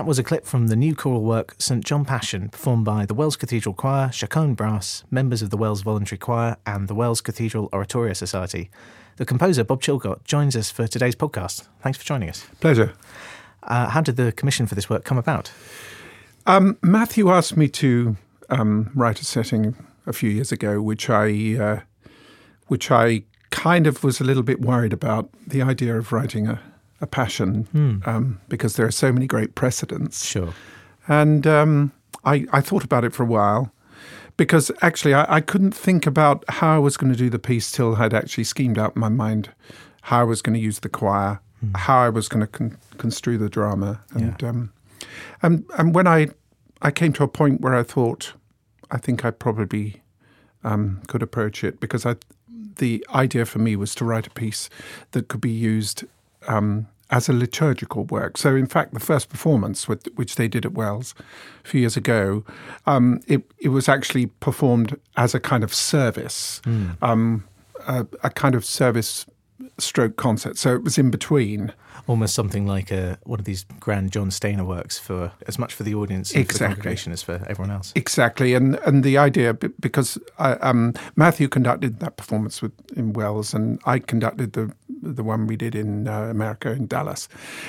was a clip from the new choral work St John Passion, performed by the Wells Cathedral Choir, Chaconne Brass, members of the Wells Voluntary Choir, and the Wells Cathedral Oratorio Society. The composer, Bob Chilcott, joins us for today's podcast. Thanks for joining us. Pleasure. Uh, how did the commission for this work come about? Um, Matthew asked me to um, write a setting a few years ago, which I, uh, which I kind of was a little bit worried about the idea of writing a, a passion Hmm. um, because there are so many great precedents. Sure. And um, I, I thought about it for a while because actually I, I couldn't think about how I was going to do the piece till I'd actually schemed out in my mind how I was going to use the choir, how I was going to con- construe the drama. And, um, and, and when I, I came to a point where I thought, I think I probably um, could approach it because I, the idea for me was to write a piece that could be used um, as a liturgical work. So, in fact, the first performance, with, which they did at Wells a few years ago, um, it, it was actually performed as a kind of service, um, a, a kind of service stroke concert. So it was in between. Almost something like a, one of these grand John Stainer works for as much for the audience and for the congregation as for everyone else. Exactly, and and the idea because I, um, Matthew conducted that performance with in Wells, and I conducted the the one we did in uh, America in Dallas,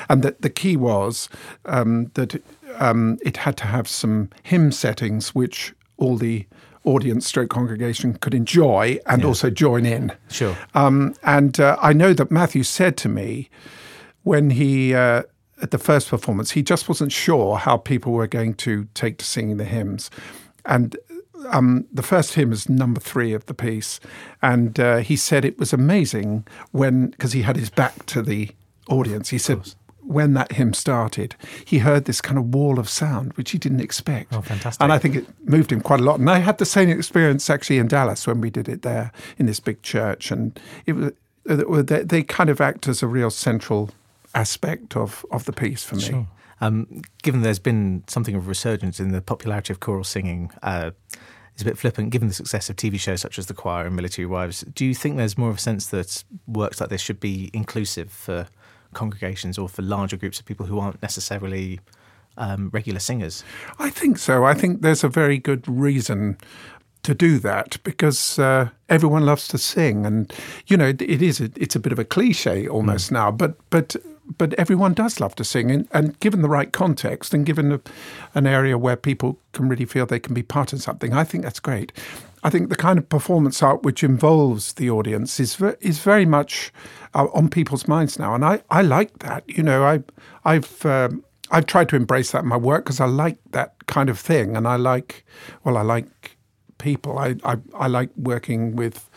and that the key was um, that um, it had to have some hymn settings which all the audience stroke congregation could enjoy and also join in. Sure. Um, and uh, I know that Matthew said to me when he, uh, at the first performance, he just wasn't sure how people were going to take to singing the hymns. And um, the first hymn is number three of the piece. And uh, he said it was amazing when, because he had his back to the audience, he said, when that hymn started, he heard this kind of wall of sound, which he didn't expect. Oh, fantastic. And I think it moved him quite a lot. And I had the same experience actually in Dallas when we did it there in this big church. And it was, uh, they, they kind of act as a real central aspect of, of the piece for me. Um, given there's been something of a resurgence in the popularity of choral singing, uh, it's a bit flippant. Given the success of TV shows such as The Choir and Military Wives, do you think there's more of a sense that works like this should be inclusive for congregations or for larger groups of people who aren't necessarily um, regular singers? I think so. I think there's a very good reason to do that because uh, everyone loves to sing, and you know it, it is a, it's a bit of a cliche almost now, but but but everyone does love to sing, and, and given the right context and given a, an area where people can really feel they can be part of something, I think that's great. I think the kind of performance art which involves the audience is is very much uh, on people's minds now, and I, I like that. You know, I I've um, I've tried to embrace that in my work because I like that kind of thing, and I like well, I like people. I I, I like working with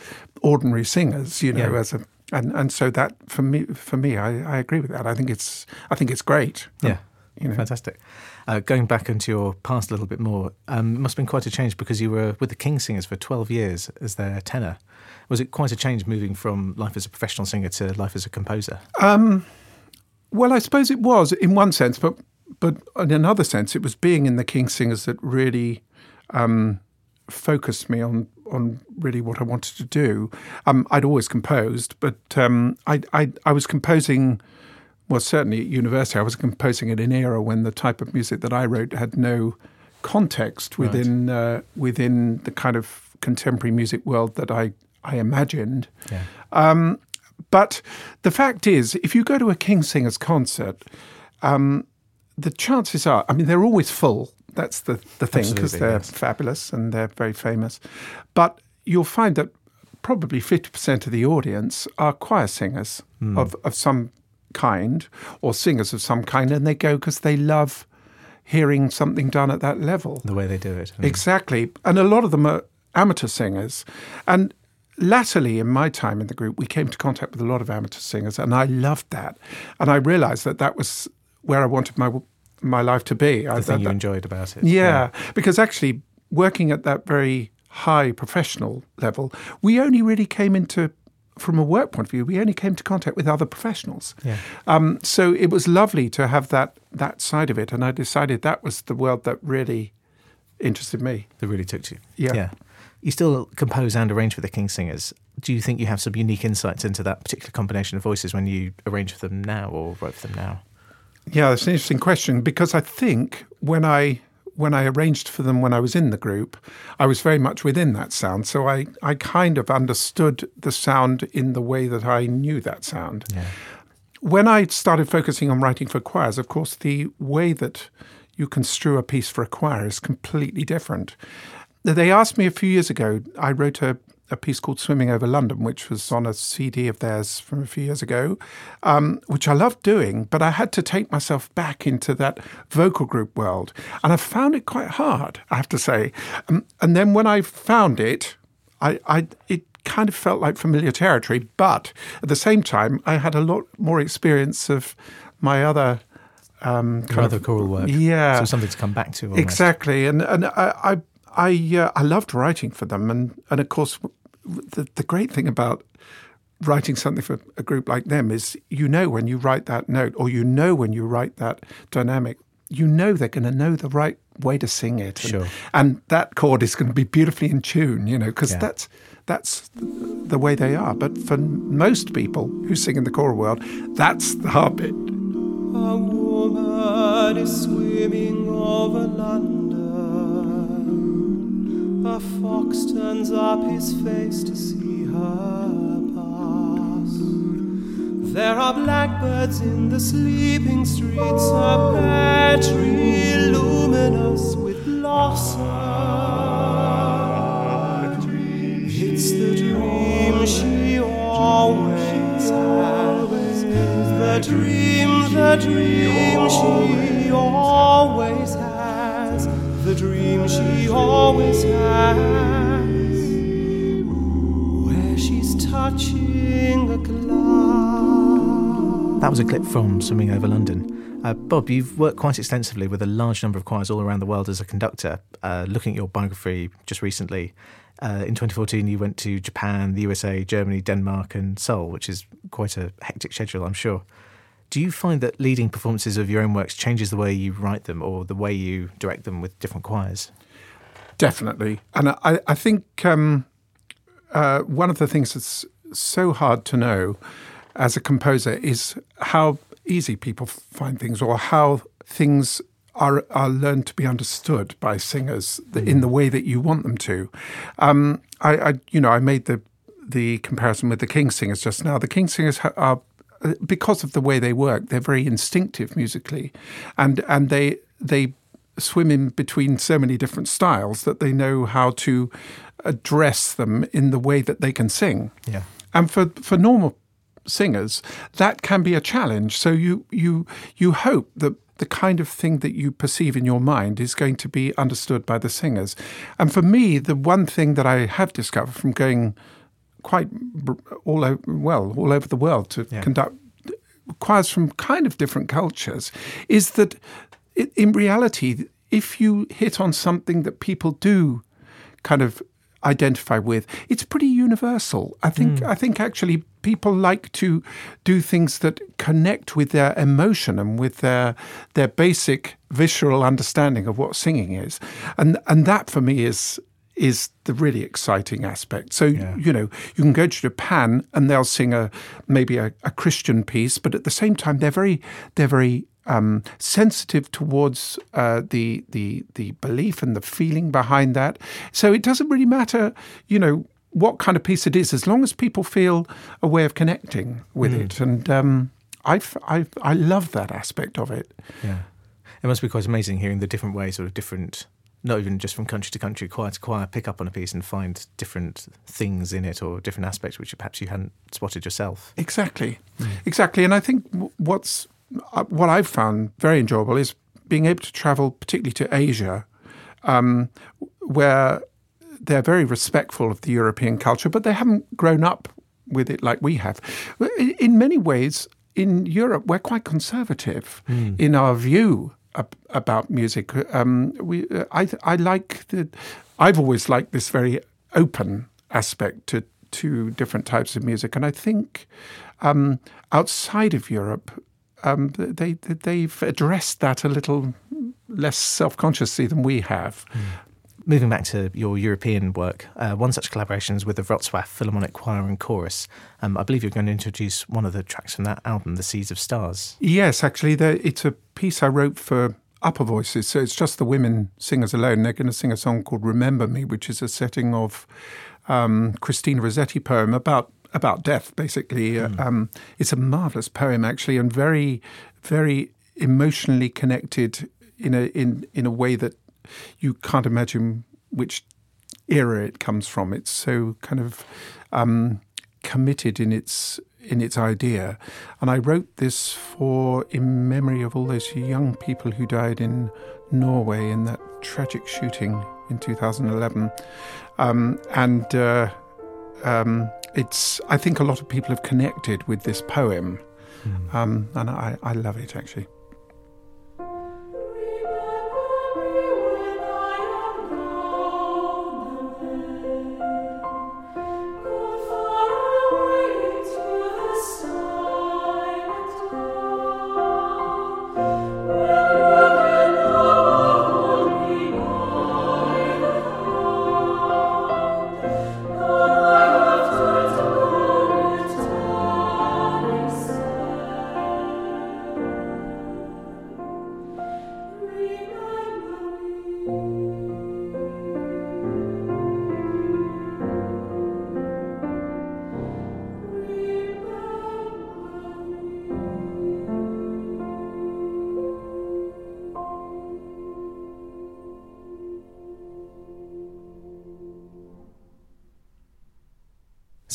ordinary singers. You know, Yeah. as a and and so that for me for me, I, I agree with that. I think it's I think it's great. Yeah. you know. Fantastic. Uh, going back into your past a little bit more, um, it must have been quite a change because you were with the King's Singers for 12 years as their tenor. Was it quite a change moving from life as a professional singer to life as a composer? Well, I suppose it was in one sense, but but in another sense, it was being in the King's Singers that really um, focused me on on really what I wanted to do. Um, I'd always composed, but um, I, I I was composing. Well, certainly at university, I was composing in an era when the type of music that I wrote had no context within uh, within the kind of contemporary music world that I I imagined. Yeah. But the fact is, if you go to a King's Singers concert, um, the chances are, I mean, they're always full. That's the, the thing, because they're yes. fabulous and they're very famous. But you'll find that probably 50% of the audience are choir singers Hmm. of, of some kind or singers of some kind, and they go because they love hearing something done at that level. The way they do it. Exactly. And a lot of them are amateur singers. And latterly, in my time in the group, we came to contact with a lot of amateur singers, and I loved that. And I realized that that was where I wanted my my life to be. I, thing that- you enjoyed about it. yeah, because actually, working at that very high professional level, we only really came into, from a work point of view, we only came to contact with other professionals. Yeah. Um, so it was lovely to have that that side of it, and I decided that was the world that really interested me. That really took to you. Yeah. Yeah. You still compose and arrange for the King's Singers. Do you think you have some unique insights into that particular combination of voices when you arrange for them now or write for them now? Yeah, that's an interesting question because I think when I when I arranged for them when I was in the group, I was very much within that sound. So I, I kind of understood the sound in the way that I knew that sound. Yeah. When I started focusing on writing for choirs, of course, the way that you construe a piece for a choir is completely different. They asked me a few years ago, I wrote a a piece called Swimming Over London, which was on a CD of theirs from a few years ago, um, which I loved doing, but I had to take myself back into that vocal group world. And I found it quite hard, I have to say. Um, and then when I found it, I, I, it kind of felt like familiar territory, but at the same time, I had a lot more experience of my other um, kind other choral work. Yeah, so something to come back to. Almost. Exactly, and and I, I I uh, I loved writing for them, and and of course, the the great thing about writing something for a group like them is you know when you write that note, or you know when you write that dynamic, you know they're going to know the right way to sing it, and, sure. and that chord is going to be beautifully in tune, you know, because yeah. that's that's the way they are. But for most people who sing in the choral world, that's the hard bit. A woman is swimming over London. A fox turns up his face to see her pass. There are blackbirds in the sleeping streets, a pear tree luminous with blossom. It's the dream she always has. The dream, the dream she always dream she always has, where she's touching a cloud. That was a clip from Swimming Over London. Uh, Bob, you've worked quite extensively with a large number of choirs all around the world as a conductor. Uh, looking at your biography just recently, uh, in 2014 you went to Japan, the USA, Germany, Denmark, and Seoul, which is quite a hectic schedule, I'm sure. Do you find that leading performances of your own works changes the way you write them or the way you direct them with different choirs? Definitely. And I, I think um, uh, one of the things that's so hard to know as a composer is how easy people find things or how things are, are learned to be understood by singers mm. in the way that you want them to. Um, I, I, you know, I made the the comparison with the King's Singers just now. The King's Singers are because of the way they work, they're very instinctive musically, and and they they swim in between so many different styles that they know how to address them in the way that they can sing. Yeah. And for for normal singers, that can be a challenge. So you you you hope that the kind of thing that you perceive in your mind is going to be understood by the singers. And for me, the one thing that I have discovered from going quite all over, well all over the world to yeah. conduct choirs from kind of different cultures is that in reality if you hit on something that people do kind of identify with it's pretty universal i think mm. i think actually people like to do things that connect with their emotion and with their their basic visceral understanding of what singing is and and that for me is is the really exciting aspect. So yeah. you know you can go to Japan and they'll sing a maybe a, a Christian piece, but at the same time they're very they're very um, sensitive towards uh, the the the belief and the feeling behind that. So it doesn't really matter, you know, what kind of piece it is, as long as people feel a way of connecting with mm. it. And um, I I I love that aspect of it. Yeah, it must be quite amazing hearing the different ways, sort of different not even just from country to country, choir to choir, pick up on a piece and find different things in it or different aspects which perhaps you hadn't spotted yourself. Exactly, mm. exactly. And I think what's uh, what I've found very enjoyable is being able to travel, particularly to Asia, um, where they're very respectful of the European culture, but they haven't grown up with it like we have. In many ways, in Europe, we're quite conservative mm. in our view about music. Um, we, I, I like the. I've always liked this very open aspect to to different types of music, and I think um, outside of Europe, um, they they've addressed that a little less self consciously than we have. Mm. Moving back to your European work, uh, one such collaboration is with the Wrocław Philharmonic Choir and Chorus. Um, I believe you're going to introduce one of the tracks from that album, The Seeds of Stars. Yes, actually, it's a piece I wrote for upper voices. So it's just the women singers alone. They're going to sing a song called Remember Me, which is a setting of um, Christina Rossetti poem about about death, basically. Mm. Um, it's a marvelous poem, actually, and very, very emotionally connected in a in in a way that you can't imagine which era it comes from. It's so kind of um, committed in its in its idea. And I wrote this for in memory of all those young people who died in Norway in that tragic shooting in 2011. Um, and uh, um, it's I think a lot of people have connected with this poem, mm. um, and I, I love it actually.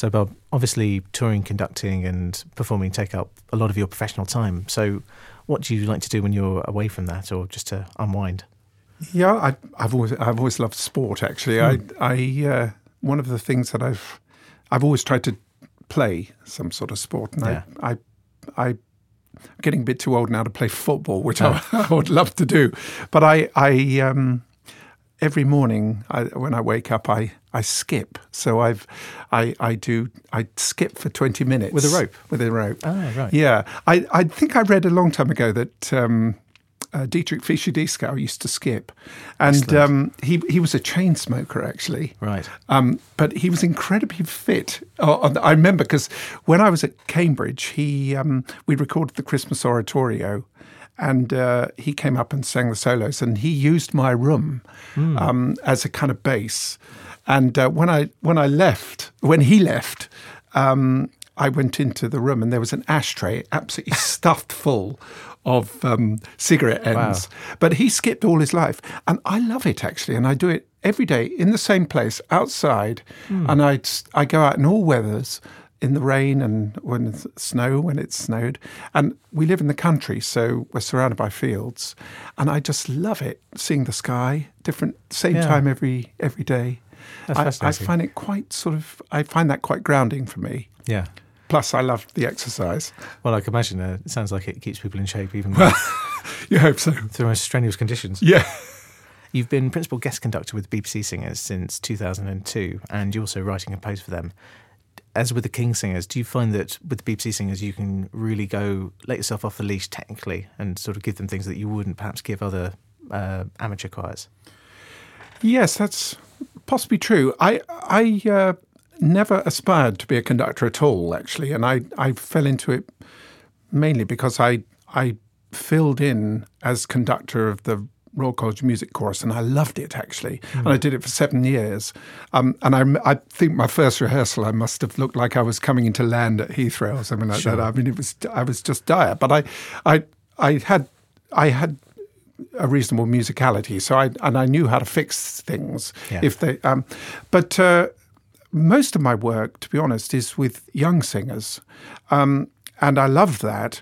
So, Bob, obviously, touring, conducting, and performing take up a lot of your professional time. So, what do you like to do when you're away from that, or just to unwind? Yeah, I, have always I've always loved sport. Actually, hmm. I I uh, one of the things that I've I've always tried to play some sort of sport, and yeah. I I I getting a bit too old now to play football, which oh. I, I, would love to do. But I, I um, every morning I, when I wake up, I, I skip. So I've I, I do I skip for twenty minutes with a rope. With a rope. Oh right. Yeah, I, I think I read a long time ago that. Um, uh, Dietrich Fischer-Dieskau used to skip, and um, he he was a chain smoker actually. Right. Um, but he was incredibly fit. Oh, I remember because when I was at Cambridge, he um, we recorded the Christmas Oratorio, and uh, he came up and sang the solos, and he used my room mm. um, as a kind of base. And uh, when I when I left, when he left, um, I went into the room, and there was an ashtray absolutely stuffed full of um, cigarette ends. Wow. But he skipped all his life, and I love it actually, and I do it every day in the same place outside, mm. and I I go out in all weathers in the rain and when snow when it's snowed and we live in the country so we're surrounded by fields and i just love it seeing the sky different same yeah. time every every day I, I, find it quite sort of i find that quite grounding for me. Yeah. Plus i love the exercise. Well i can imagine uh, it sounds like it keeps people in shape even you hope so. through most strenuous conditions. Yeah. You've been principal guest conductor with BBC Singers since 2002, and you're also writing a post for them. As with the King's Singers, do you find that with the BBC Singers you can really go let yourself off the leash technically and sort of give them things that you wouldn't perhaps give other uh, amateur choirs? Yes, that's possibly true. I I uh, never aspired to be a conductor at all, actually, and I, I fell into it mainly because I I filled in as conductor of the Royal College Music Chorus, and I loved it actually. Mm. And I did it for seven years. Um, and I, I, think my first rehearsal, I must have looked like I was coming into land at Heathrow or something like sure. that. I mean, it was I was just dire, but I, I, I had, I had a reasonable musicality, so I and I knew how to fix things yeah. if they. Um, but uh, most of my work, to be honest, is with young singers, um, and I love that.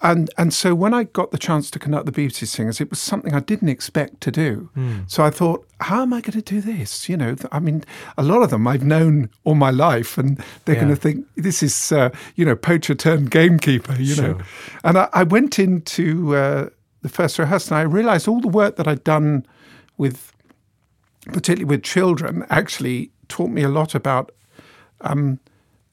And and so when I got the chance to conduct the BBC Singers, it was something I didn't expect to do. Mm. So I thought, how am I going to do this? You know, I mean, a lot of them I've known all my life, and they're yeah. going to think this is, uh, you know, poacher turned gamekeeper. You sure. know, and I, I went into uh, the first rehearsal, and I realised all the work that I'd done with, particularly with children, actually taught me a lot about um,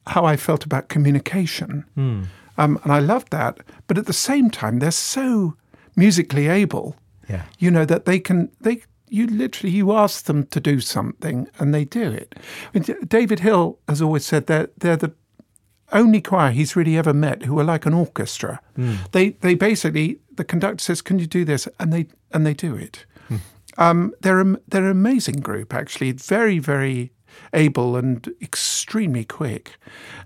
how I felt about communication. Mm um, and I loved that. But at the same time, they're so musically able, yeah. you know, that they can they you literally you ask them to do something and they do it. I mean, David Hill has always said that they're the only choir he's really ever met who are like an orchestra. Mm. They they basically the conductor says, "Can you do this?" and they and they do it. Mm. Um, they're a, they're an amazing group actually. Very very able and extremely quick.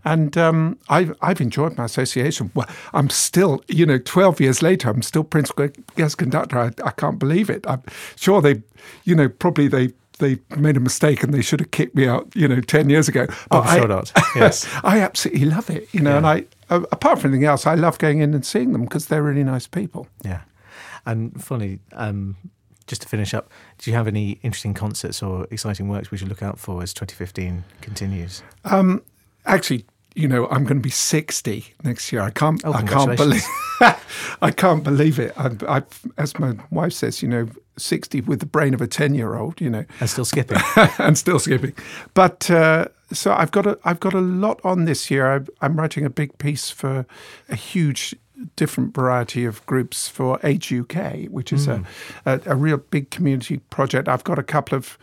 And um, I've, I've enjoyed my association. Well, I'm still, you know, 12 years later, I'm still principal guest conductor. I, I can't believe it. I'm sure they, you know, probably they they made a mistake and they should have kicked me out, you know, 10 years ago. But I, sure not. Yes. I absolutely love it, you know, yeah. and I, uh, apart from anything else, I love going in and seeing them because they're really nice people. Yeah. And funny, um, just to finish up, do you have any interesting concerts or exciting works we should look out for as 2015 continues? Um, actually, you know, I'm going to be 60 next year. I can't, oh, I can't believe, I can't believe it. I, I, as my wife says, you know, 60 with the brain of a 10 year old, you know, and still skipping, and still skipping. But uh, so I've got a, I've got a lot on this year. I, I'm writing a big piece for a huge different variety of groups for Age UK, which is mm. a, a, a, real big community project. I've got a couple of,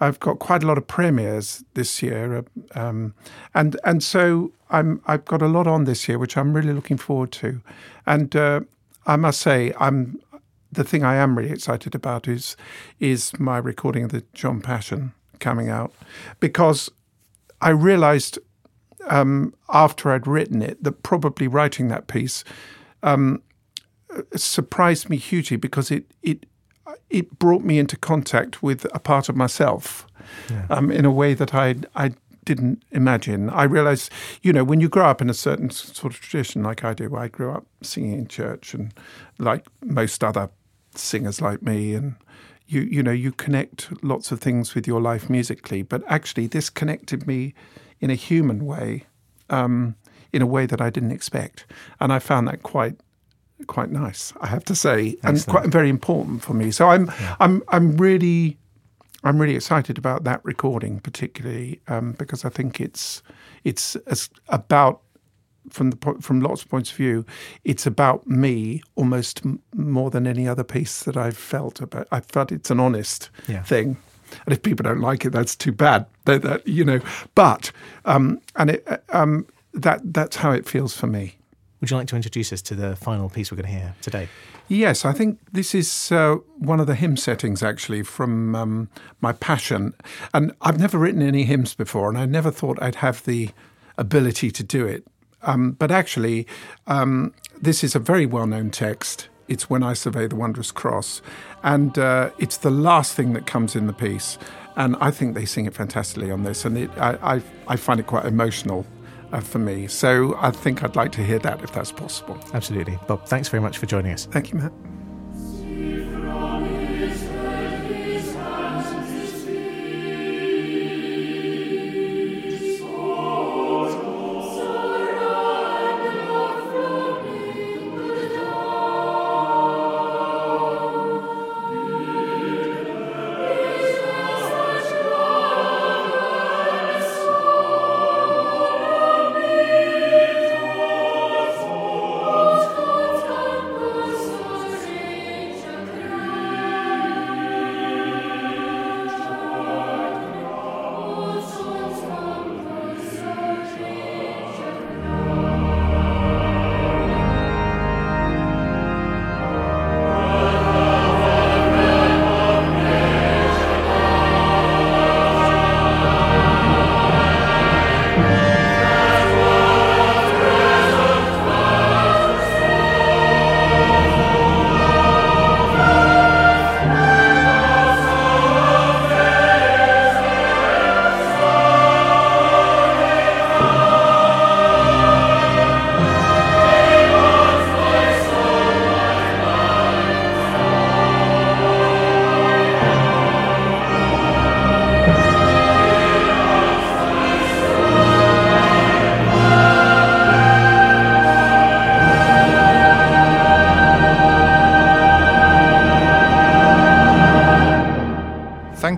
I've got quite a lot of premieres this year, uh, um, and and so I'm I've got a lot on this year, which I'm really looking forward to, and uh, I must say I'm the thing I am really excited about is is my recording of the John Passion coming out because I realised um, after I'd written it that probably writing that piece um, surprised me hugely because it it it brought me into contact with a part of myself yeah. um, in a way that I I didn't imagine. I realized, you know, when you grow up in a certain sort of tradition like I do, I grew up singing in church and like most other singers like me and you you know you connect lots of things with your life musically but actually this connected me in a human way um, in a way that I didn't expect, and I found that quite quite nice, I have to say, Excellent. and quite very important for me. So I'm yeah. I'm I'm really I'm really excited about that recording, particularly um, because I think it's it's about from the from lots of points of view, it's about me almost m- more than any other piece that I've felt about. I felt it's an honest yeah. thing, and if people don't like it, that's too bad. That, that you know, but um, and it uh, um, that that's how it feels for me. Would you like to introduce us to the final piece we're going to hear today? Yes, I think this is uh, one of the hymn settings actually from um, my passion. And I've never written any hymns before, and I never thought I'd have the ability to do it. Um, but actually, um, this is a very well known text. It's When I Survey the Wondrous Cross. And uh, it's the last thing that comes in the piece. And I think they sing it fantastically on this. And it, I, I, I find it quite emotional uh, for me. So I think I'd like to hear that if that's possible. Absolutely. Bob, thanks very much for joining us. Thank you, Matt.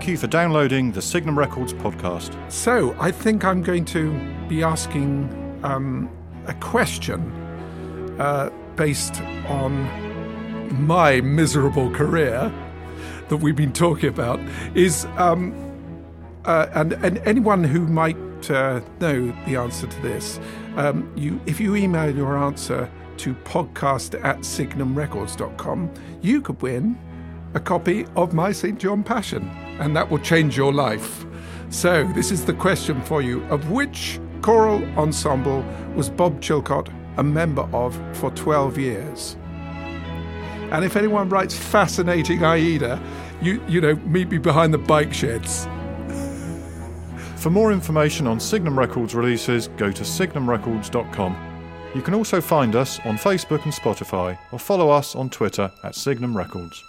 Thank you for downloading the Signum Records podcast. So, I think I'm going to be asking um, a question uh, based on my miserable career. that we've been talking about is, um, uh, and and anyone who might uh, know the answer to this, um, you if you email your answer to podcast at signumrecords.com, you could win a copy of my St. John Passion, and that will change your life. So, this is the question for you of which choral ensemble was Bob Chilcott a member of for 12 years? And if anyone writes fascinating Aida, you, you know, meet me behind the bike sheds. For more information on Signum Records releases, go to signumrecords.com. You can also find us on Facebook and Spotify, or follow us on Twitter at Signum Records.